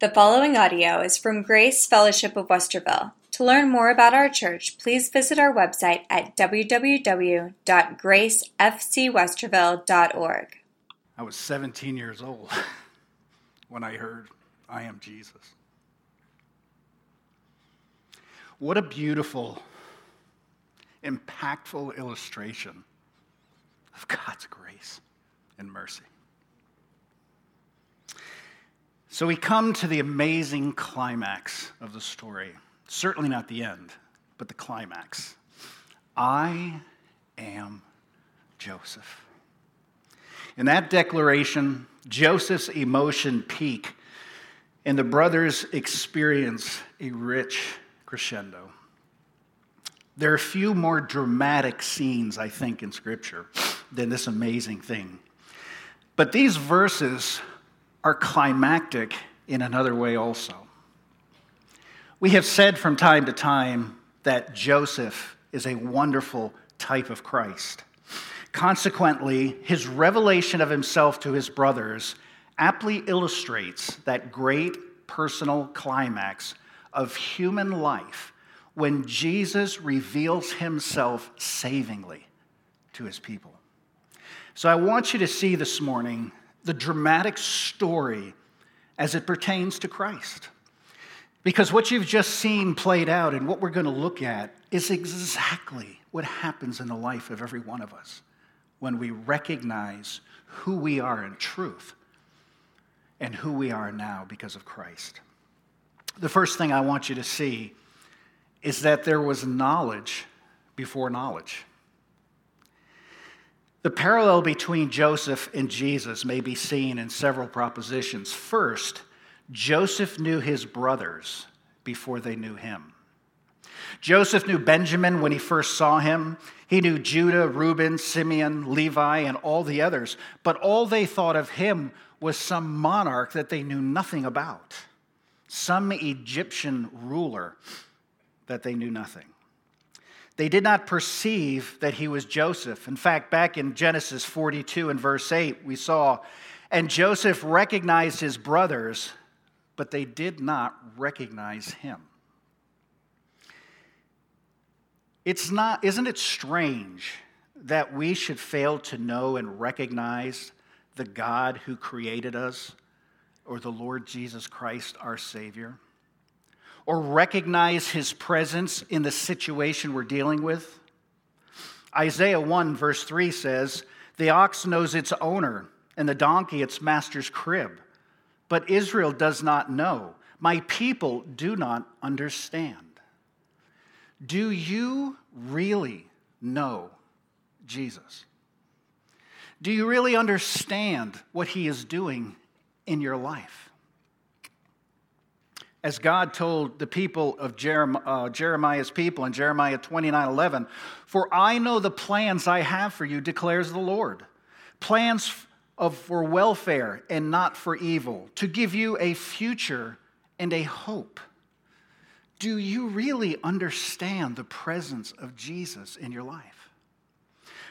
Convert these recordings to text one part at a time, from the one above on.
The following audio is from Grace Fellowship of Westerville. To learn more about our church, please visit our website at www.gracefcwesterville.org. I was 17 years old when I heard, I am Jesus. What a beautiful, impactful illustration of God's grace and mercy. So we come to the amazing climax of the story. Certainly not the end, but the climax. I am Joseph. In that declaration, Joseph's emotion peak, and the brothers experience a rich crescendo. There are few more dramatic scenes, I think, in Scripture than this amazing thing. But these verses are climactic in another way also. We have said from time to time that Joseph is a wonderful type of Christ. Consequently, his revelation of himself to his brothers aptly illustrates that great personal climax of human life when Jesus reveals himself savingly to his people. So I want you to see this morning the dramatic story as it pertains to Christ. Because what you've just seen played out and what we're going to look at is exactly what happens in the life of every one of us when we recognize who we are in truth and who we are now because of Christ. The first thing I want you to see is that there was knowledge before knowledge. The parallel between Joseph and Jesus may be seen in several propositions. First, Joseph knew his brothers before they knew him. Joseph knew Benjamin when he first saw him. He knew Judah, Reuben, Simeon, Levi, and all the others. But all they thought of him was some monarch that they knew nothing about, some Egyptian ruler that they knew nothing. They did not perceive that he was Joseph. In fact, back in Genesis 42 and verse 8, we saw, and Joseph recognized his brothers, but they did not recognize him. It's not, isn't it strange that we should fail to know and recognize the God who created us or the Lord Jesus Christ, our Savior? Or recognize his presence in the situation we're dealing with? Isaiah 1, verse 3 says, The ox knows its owner, and the donkey its master's crib. But Israel does not know. My people do not understand. Do you really know Jesus? Do you really understand what he is doing in your life? As God told the people of Jeremiah, uh, Jeremiah's people in Jeremiah 29 11, For I know the plans I have for you, declares the Lord. Plans of, for welfare and not for evil, to give you a future and a hope. Do you really understand the presence of Jesus in your life?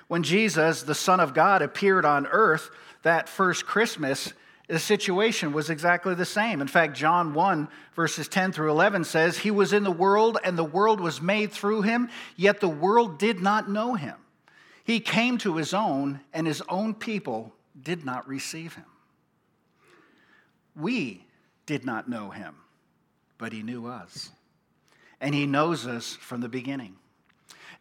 When Jesus, the Son of God, appeared on earth that first Christmas, the situation was exactly the same. In fact, John 1, verses 10 through 11 says, He was in the world, and the world was made through him, yet the world did not know him. He came to his own, and his own people did not receive him. We did not know him, but he knew us. And he knows us from the beginning.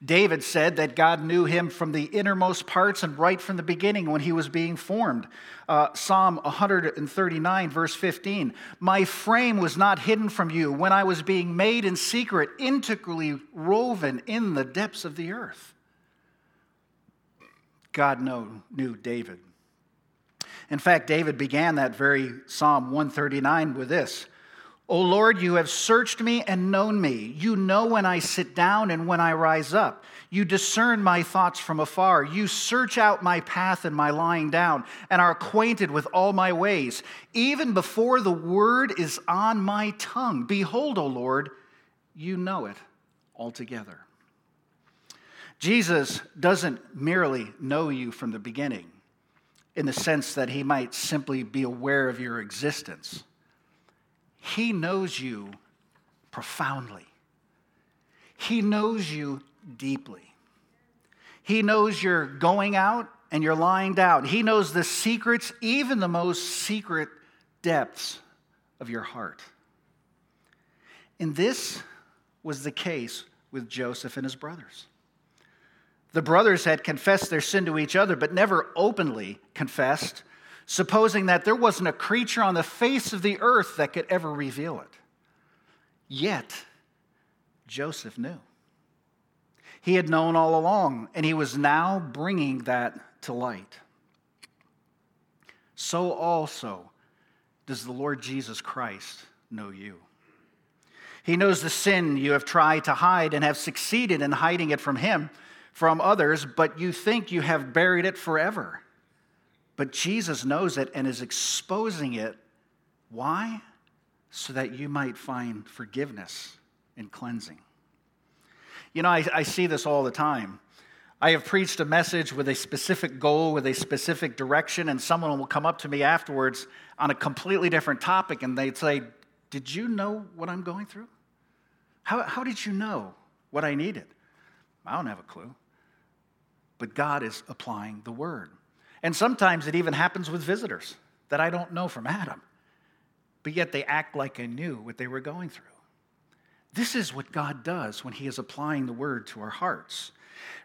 David said that God knew him from the innermost parts and right from the beginning when he was being formed. Uh, Psalm 139, verse 15 My frame was not hidden from you when I was being made in secret, integrally woven in the depths of the earth. God know, knew David. In fact, David began that very Psalm 139 with this O Lord, you have searched me and known me. You know when I sit down and when I rise up. You discern my thoughts from afar. You search out my path and my lying down, and are acquainted with all my ways. Even before the word is on my tongue, behold, O Lord, you know it altogether. Jesus doesn't merely know you from the beginning in the sense that he might simply be aware of your existence. He knows you profoundly. He knows you deeply. He knows you're going out and you're lying down. He knows the secrets, even the most secret depths of your heart. And this was the case with Joseph and his brothers. The brothers had confessed their sin to each other, but never openly confessed, supposing that there wasn't a creature on the face of the earth that could ever reveal it. Yet, Joseph knew. He had known all along, and he was now bringing that to light. So also does the Lord Jesus Christ know you. He knows the sin you have tried to hide and have succeeded in hiding it from him, from others, but you think you have buried it forever. But Jesus knows it and is exposing it. Why? So that you might find forgiveness and cleansing. You know, I, I see this all the time. I have preached a message with a specific goal, with a specific direction, and someone will come up to me afterwards on a completely different topic and they'd say, Did you know what I'm going through? How, how did you know what I needed? I don't have a clue. But God is applying the word. And sometimes it even happens with visitors that I don't know from Adam, but yet they act like I knew what they were going through. This is what God does when He is applying the word to our hearts.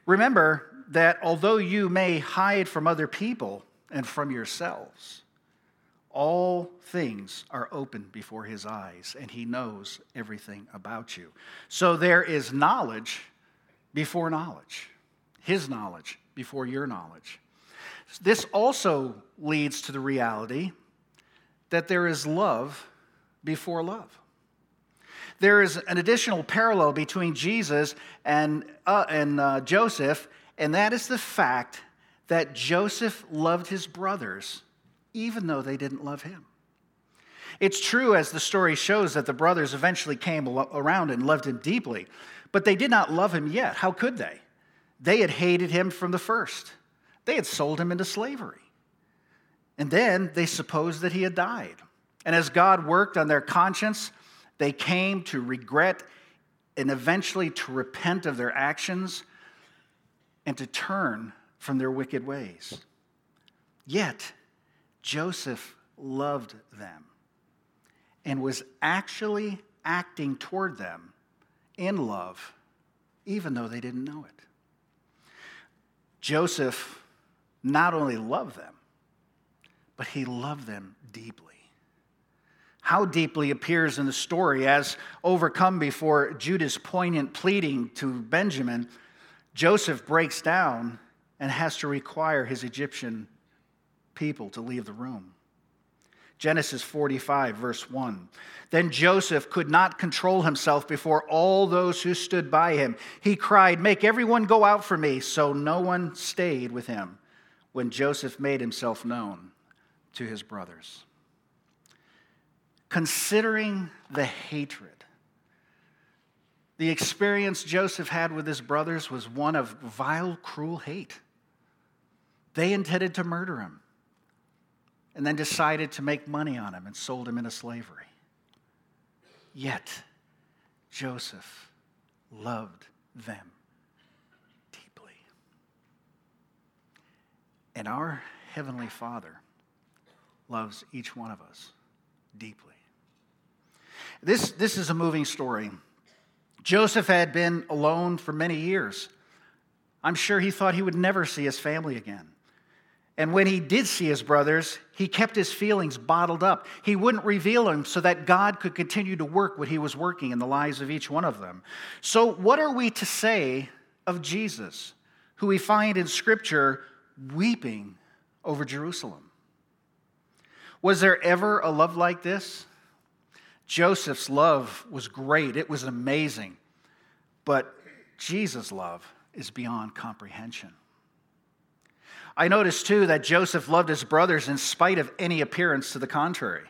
Remember that although you may hide from other people and from yourselves, all things are open before his eyes, and he knows everything about you. So there is knowledge before knowledge, his knowledge before your knowledge. This also leads to the reality that there is love before love there is an additional parallel between Jesus and, uh, and uh, Joseph, and that is the fact that Joseph loved his brothers even though they didn't love him. It's true, as the story shows, that the brothers eventually came around and loved him deeply, but they did not love him yet. How could they? They had hated him from the first, they had sold him into slavery. And then they supposed that he had died. And as God worked on their conscience, they came to regret and eventually to repent of their actions and to turn from their wicked ways. Yet, Joseph loved them and was actually acting toward them in love, even though they didn't know it. Joseph not only loved them, but he loved them deeply how deeply appears in the story as overcome before Judah's poignant pleading to Benjamin, Joseph breaks down and has to require his Egyptian people to leave the room. Genesis 45, verse 1. Then Joseph could not control himself before all those who stood by him. He cried, Make everyone go out for me. So no one stayed with him when Joseph made himself known to his brothers considering the hatred. The experience Joseph had with his brothers was one of vile, cruel hate. They intended to murder him and then decided to make money on him and sold him into slavery. Yet, Joseph loved them deeply. And our Heavenly Father loves each one of us deeply. This, this is a moving story. Joseph had been alone for many years. I'm sure he thought he would never see his family again. And when he did see his brothers, he kept his feelings bottled up. He wouldn't reveal them so that God could continue to work what he was working in the lives of each one of them. So, what are we to say of Jesus, who we find in Scripture weeping over Jerusalem? Was there ever a love like this? Joseph's love was great, it was amazing. But Jesus' love is beyond comprehension. I noticed too that Joseph loved his brothers in spite of any appearance to the contrary.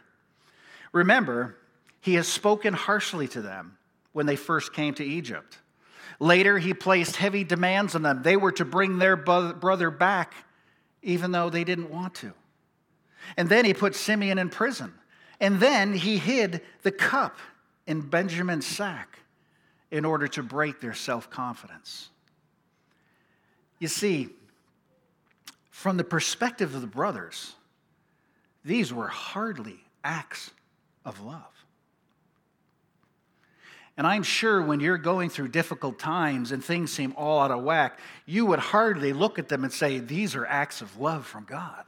Remember, he has spoken harshly to them when they first came to Egypt. Later, he placed heavy demands on them. They were to bring their brother back, even though they didn't want to. And then he put Simeon in prison And then he hid the cup in Benjamin's sack in order to break their self confidence. You see, from the perspective of the brothers, these were hardly acts of love. And I'm sure when you're going through difficult times and things seem all out of whack, you would hardly look at them and say, These are acts of love from God.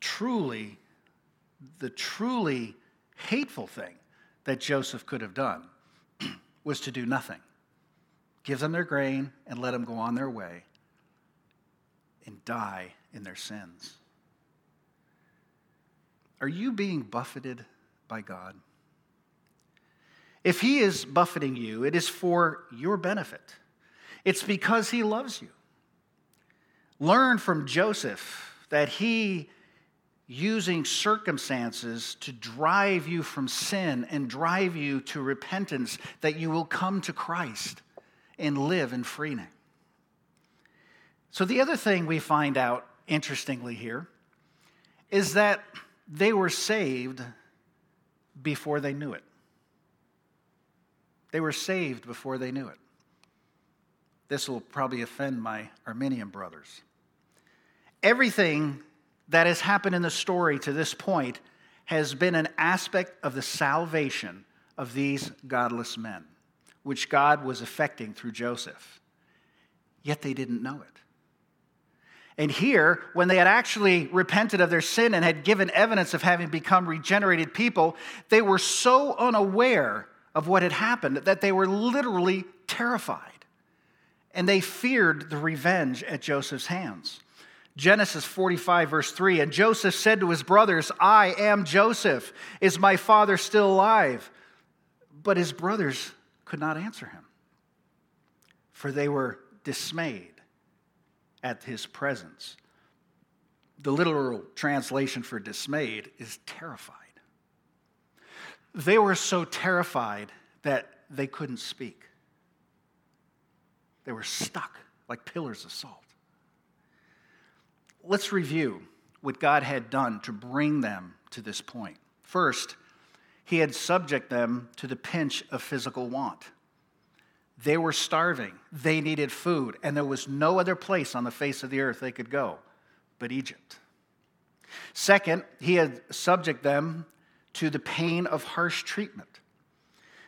Truly, the truly hateful thing that Joseph could have done was to do nothing. Give them their grain and let them go on their way and die in their sins. Are you being buffeted by God? If He is buffeting you, it is for your benefit. It's because He loves you. Learn from Joseph that he, using circumstances to drive you from sin and drive you to repentance, that you will come to Christ and live in freedom. So, the other thing we find out, interestingly, here is that they were saved before they knew it. They were saved before they knew it. This will probably offend my Arminian brothers. Everything that has happened in the story to this point has been an aspect of the salvation of these godless men, which God was effecting through Joseph. Yet they didn't know it. And here, when they had actually repented of their sin and had given evidence of having become regenerated people, they were so unaware of what had happened that they were literally terrified. And they feared the revenge at Joseph's hands. Genesis 45, verse 3 And Joseph said to his brothers, I am Joseph. Is my father still alive? But his brothers could not answer him, for they were dismayed at his presence. The literal translation for dismayed is terrified. They were so terrified that they couldn't speak. They were stuck like pillars of salt. Let's review what God had done to bring them to this point. First, he had subject them to the pinch of physical want. They were starving. They needed food. And there was no other place on the face of the earth they could go but Egypt. Second, he had subject them to the pain of harsh treatment.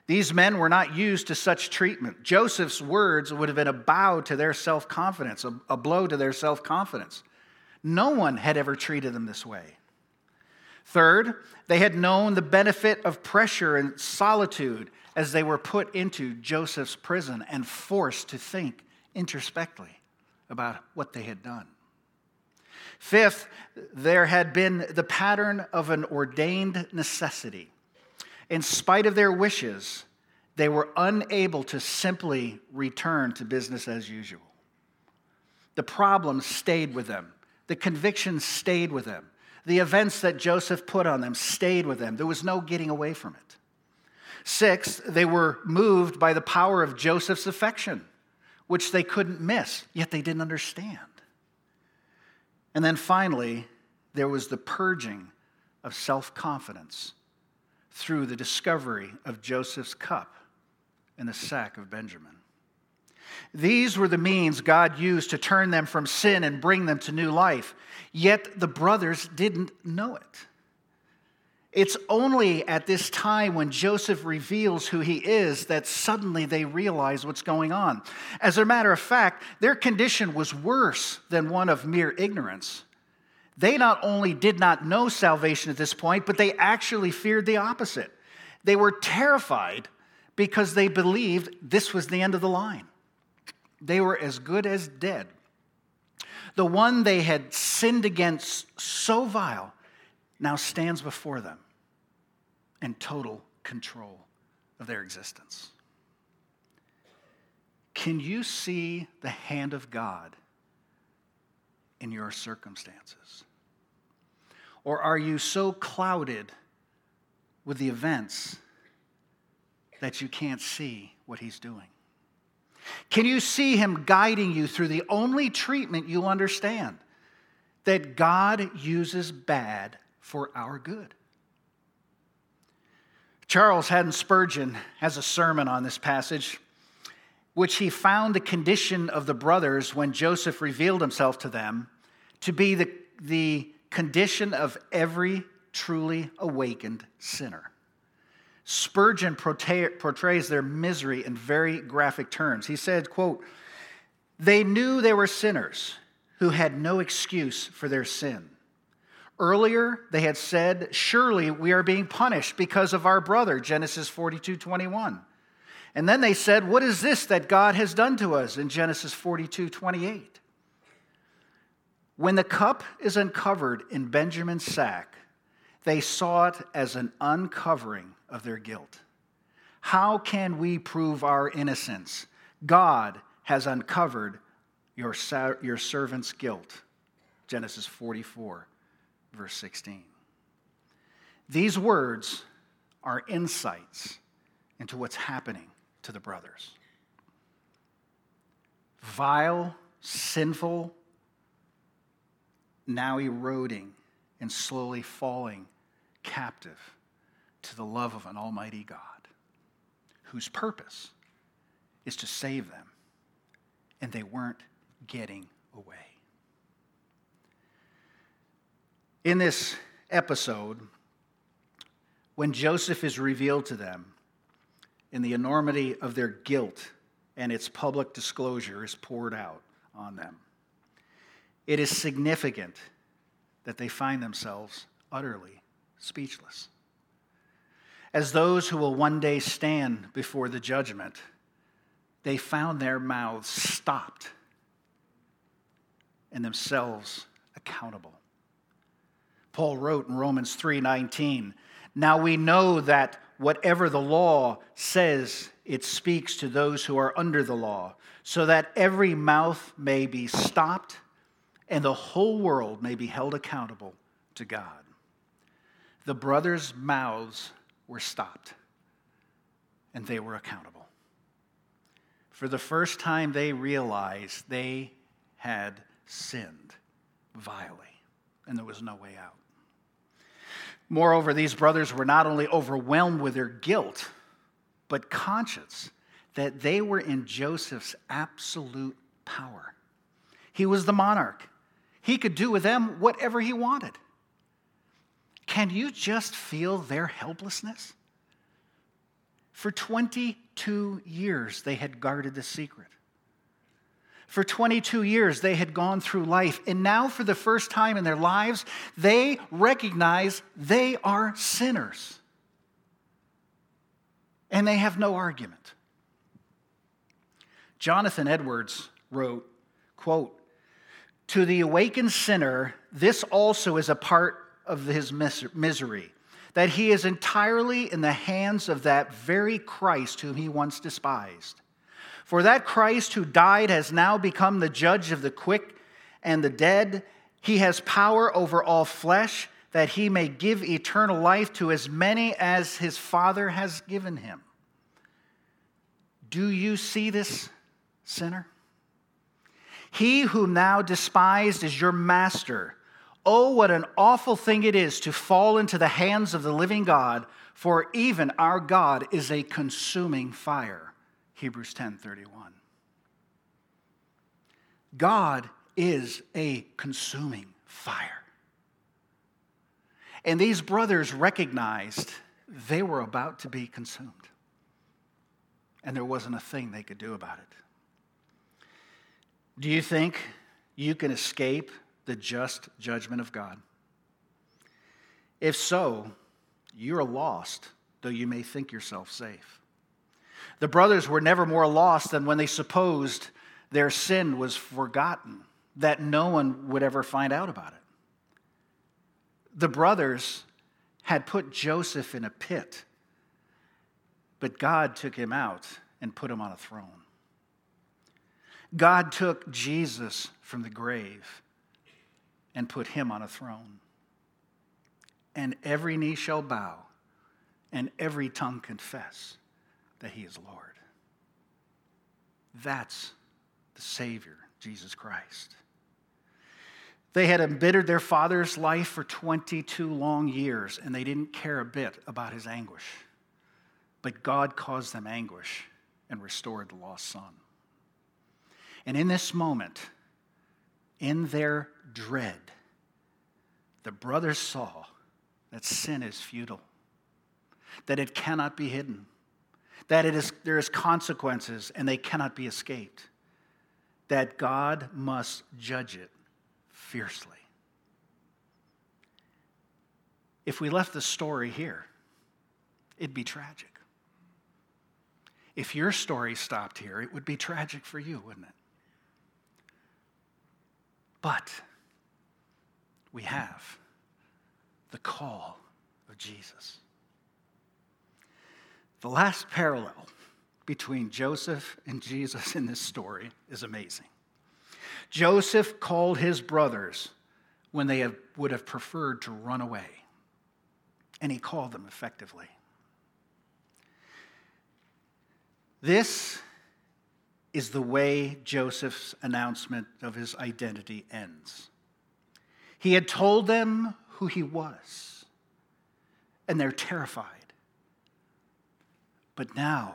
These men were not used to such treatment. Joseph's words would have been a bow to their self confidence, a, a, blow to their self confidence. No one had ever treated them this way. Third, they had known the benefit of pressure and solitude as they were put into Joseph's prison and forced to think introspectively about what they had done. Fifth, there had been the pattern of an ordained necessity. In spite of their wishes, they were unable to simply return to business as usual. The problems stayed with them, the convictions stayed with them, the events that Joseph put on them stayed with them. There was no getting away from it. Sixth, they were moved by the power of Joseph's affection, which they couldn't miss, yet they didn't understand. And then finally, there was the purging of self confidence through the discovery of Joseph's cup in the sack of Benjamin. These were the means God used to turn them from sin and bring them to new life, yet the brothers didn't know it. It's only at this time when Joseph reveals who he is that suddenly they realize what's going on. As a matter of fact, their condition was worse than one of mere ignorance. They not only did not know salvation at this point, but they actually feared the opposite. They were terrified because they believed this was the end of the line. They were as good as dead. The one they had sinned against so vile now stands before them in total control of their existence. Can you see the hand of God in your circumstances? Or are you so clouded with the events that you can't see what He's doing? Can you see Him guiding you through the only treatment you'll understand? That God uses bad for our good. Charles Haddon Spurgeon has a sermon on this passage, which he found the condition of the brothers when Joseph revealed himself to them to be the, the condition of every truly awakened sinner. Spurgeon portrays their misery in very graphic terms. He said, quote, They knew they were sinners who had no excuse for their sin. Earlier, they had said, Surely we are being punished because of our brother, Genesis 42 21. And then they said, What is this that God has done to us in Genesis 42 28? When the cup is uncovered in Benjamin's sack, they saw it as an uncovering of their guilt. How can we prove our innocence? God has uncovered your, your servant's guilt. Genesis 44 verse 16. These words are insights into what's happening to the brothers. Vile, sinful, now eroding and slowly falling captive to the love of an almighty God whose purpose is to save them, and they weren't getting away. In this episode, when Joseph is revealed to them in the enormity of their guilt and its public disclosure is poured out on them, it is significant that they find themselves utterly speechless. As those who will one day stand before the judgment, they found their mouths stopped and themselves accountable. Paul wrote in Romans 3:19, "Now we know that whatever the law says, it speaks to those who are under the law, so that every mouth may be stopped and the whole world may be held accountable to God." The brothers' mouths were stopped and they were accountable. For the first time, they realized they had sinned vilely and there was no way out. Moreover, these brothers were not only overwhelmed with their guilt, but conscious that they were in Joseph's absolute power. He was the monarch, he could do with them whatever he wanted. Can you just feel their helplessness? For 22 years, they had guarded the secret. For 22 years, they had gone through life, and now, for the first time in their lives, they recognize they are sinners. And they have no argument. Jonathan Edwards wrote, quote, To the awakened sinner, this also is a part of his misery, that he is entirely in the hands of that very Christ whom he once despised. For that Christ who died has now become the judge of the quick and the dead. He has power over all flesh, that he may give eternal life to as many as his Father has given him. Do you see this, sinner? He whom thou despised is your master. Oh, what an awful thing it is to fall into the hands of the living God, for even our God is a consuming fire. Hebrews 10:31. God is a consuming fire. And these brothers recognized they were about to be consumed. And there wasn't a thing they could do about it. Do you think you can escape the just judgment of God? If so, you're lost, though you may think yourself safe. The brothers were never more lost than when they supposed their sin was forgotten, that no one would ever find out about it. The brothers had put Joseph in a pit, but God took him out and put him on a throne. God took Jesus from the grave and put him on a throne. And every knee shall bow and every tongue confess that he is Lord. That's the Savior, Jesus Christ. They had embittered their father's life for 22 long years, and they didn't care a bit about his anguish. But God caused them anguish and restored the lost son. And in this moment, in their dread, the brothers saw that sin is futile, that it cannot be hidden, that it is, there is consequences and they cannot be escaped, that God must judge it fiercely. If we left the story here, it'd be tragic. If your story stopped here, it would be tragic for you, wouldn't it? But we have the call of Jesus. The last parallel between Joseph and Jesus in this story is amazing. Joseph called his brothers when they have, would have preferred to run away, and he called them effectively. This is the way Joseph's announcement of his identity ends. He had told them who he was, and they're terrified. But now,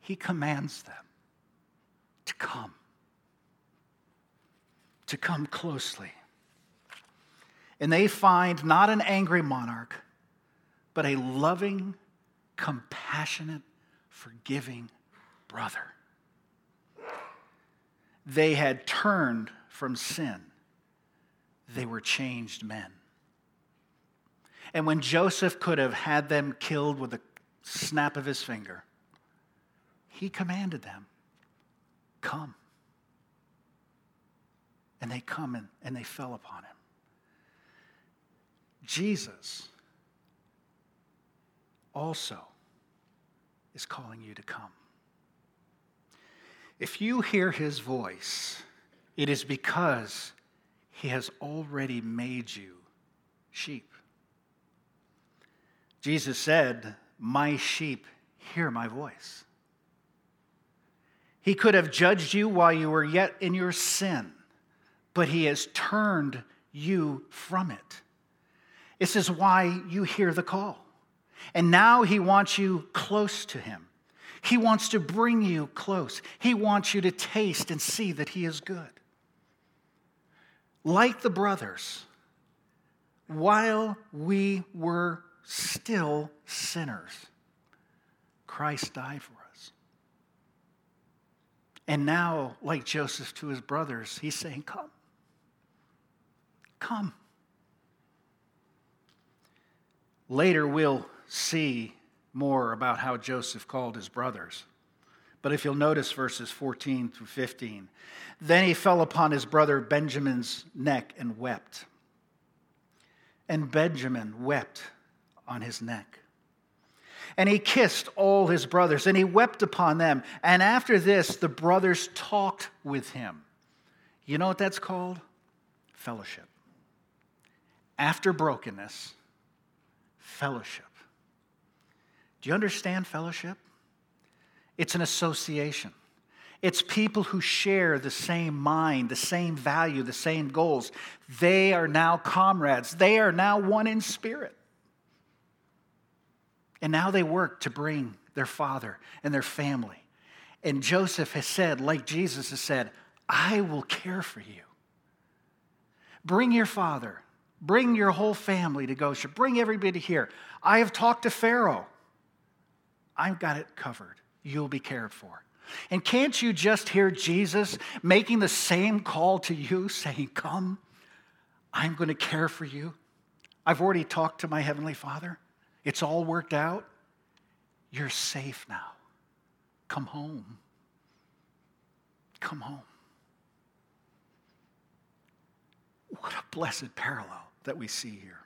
he commands them to come, to come closely. And they find not an angry monarch, but a loving, compassionate, forgiving brother. They had turned from sin, they were changed men. And when Joseph could have had them killed with a snap of his finger, he commanded them, Come. And they come and, and they fell upon him. Jesus also is calling you to come. If you hear his voice, it is because he has already made you sheep. Jesus said, My sheep hear my voice. He could have judged you while you were yet in your sin, but he has turned you from it. This is why you hear the call. And now he wants you close to him. He wants to bring you close. He wants you to taste and see that he is good. Like the brothers, while we were still sinners, Christ died for us. And now, like Joseph to his brothers, he's saying, Come. Come. Later, we'll see more about how Joseph called his brothers. But if you'll notice verses 14 through 15, then he fell upon his brother Benjamin's neck and wept. And Benjamin wept on his neck. And he kissed all his brothers, and he wept upon them. And after this, the brothers talked with him. You know what that's called? Fellowship. After brokenness, fellowship. Do you understand fellowship? It's an association. It's people who share the same mind, the same value, the same goals. They are now comrades. They are now one in spirit. And now they work to bring their father and their family. And Joseph has said, like Jesus has said, I will care for you. Bring your father, bring your whole family to Goshen, bring everybody here. I have talked to Pharaoh. I've got it covered. You'll be cared for. And can't you just hear Jesus making the same call to you, saying, Come, I'm going to care for you? I've already talked to my Heavenly Father. It's all worked out. You're safe now. Come home. Come home. What a blessed parallel that we see here.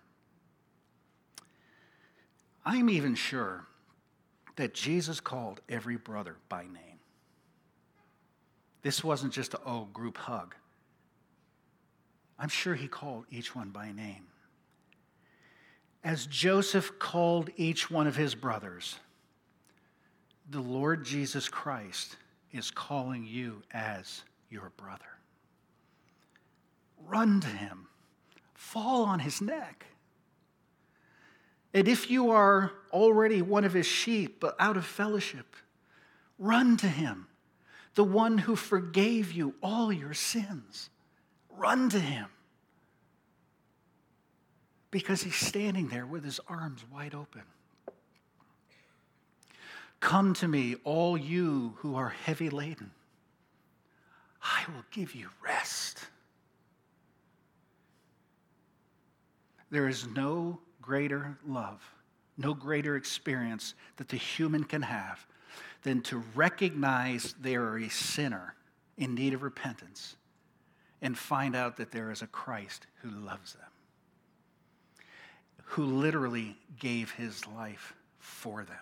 I'm even sure that Jesus called every brother by name. This wasn't just a oh group hug. I'm sure he called each one by name. As Joseph called each one of his brothers, the Lord Jesus Christ is calling you as your brother. run to him, fall on his neck. And if you are already one of his sheep, but out of fellowship, run to him, the one who forgave you all your sins. Run to him because he's standing there with his arms wide open. Come to me, all you who are heavy laden. I will give you rest. There is no greater love, no greater experience that the human can have than to recognize they are a sinner in need of repentance and find out that there is a Christ who loves them, who literally gave his life for them.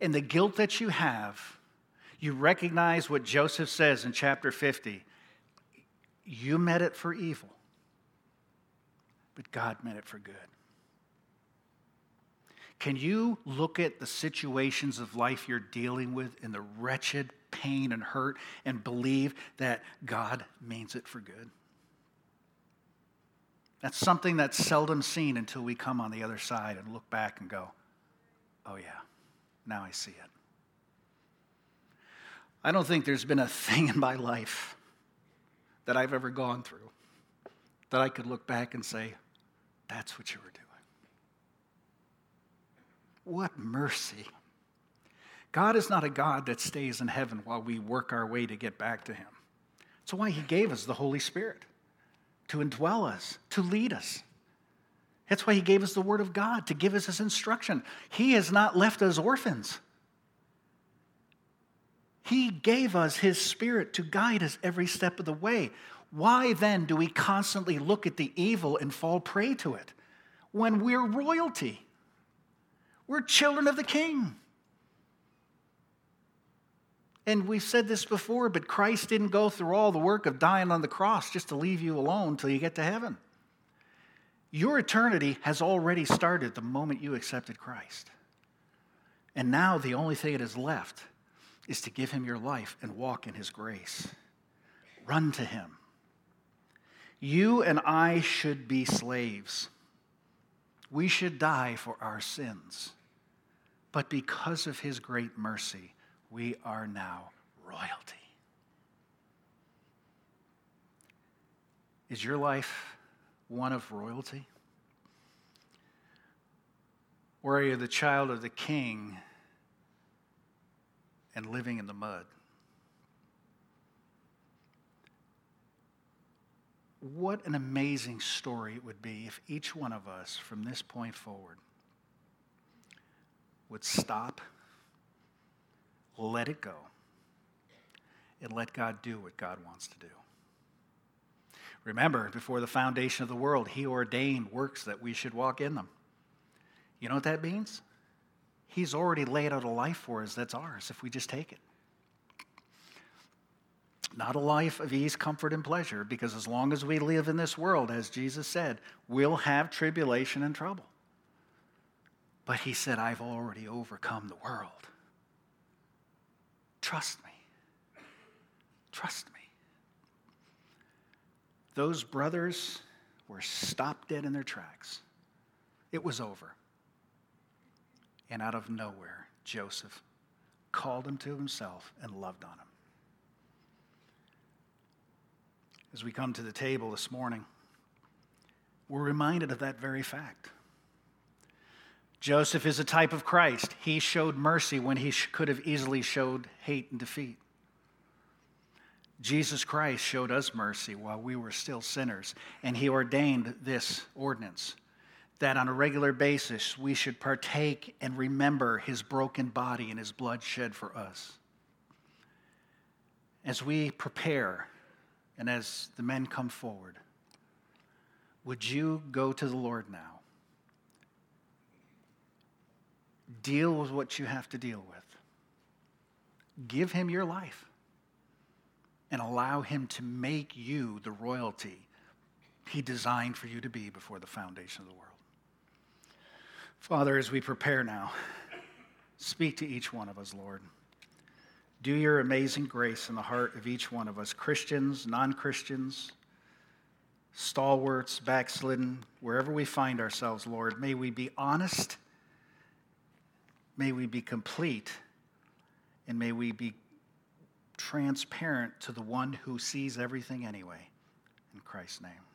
And the guilt that you have, you recognize what Joseph says in chapter 50 you meant it for evil, but God meant it for good. Can you look at the situations of life you're dealing with and the wretched pain and hurt and believe that God means it for good? That's something that's seldom seen until we come on the other side and look back and go, oh, yeah, now I see it. I don't think there's been a thing in my life that I've ever gone through that I could look back and say, that's what you were doing. What mercy. God is not a God that stays in heaven while we work our way to get back to Him. That's why He gave us the Holy Spirit to indwell us, to lead us. That's why He gave us the Word of God to give us His instruction. He has not left us orphans. He gave us His Spirit to guide us every step of the way. Why then do we constantly look at the evil and fall prey to it when we're royalty? We're children of the king. And we've said this before, but Christ didn't go through all the work of dying on the cross just to leave you alone till you get to heaven. Your eternity has already started the moment you accepted Christ. And now the only thing that is left is to give him your life and walk in his grace. Run to him. You and I should be slaves. We should die for our sins. But because of his great mercy, we are now royalty. Is your life one of royalty? Or are you the child of the king and living in the mud? What an amazing story it would be if each one of us from this point forward would stop, let it go, and let God do what God wants to do. Remember, before the foundation of the world, He ordained works that we should walk in them. You know what that means? He's already laid out a life for us that's ours if we just take it. Not a life of ease, comfort, and pleasure, because as long as we live in this world, as Jesus said, we'll have tribulation and trouble. But he said, I've already overcome the world. Trust me. Trust me. Those brothers were stopped dead in their tracks. It was over. And out of nowhere, Joseph called him to himself and loved on him. As we come to the table this morning, we're reminded of that very fact. Joseph is a type of Christ. He showed mercy when he could have easily showed hate and defeat. Jesus Christ showed us mercy while we were still sinners, and he ordained this ordinance that on a regular basis we should partake and remember his broken body and his blood shed for us. As we prepare and as the men come forward, would you go to the Lord now? Deal with what you have to deal with. Give him your life and allow him to make you the royalty he designed for you to be before the foundation of the world. Father, as we prepare now, speak to each one of us, Lord. Do your amazing grace in the heart of each one of us, Christians, non Christians, stalwarts, backslidden, wherever we find ourselves, Lord. May we be honest, may we be complete, and may we be transparent to the one who sees everything anyway. In Christ's name.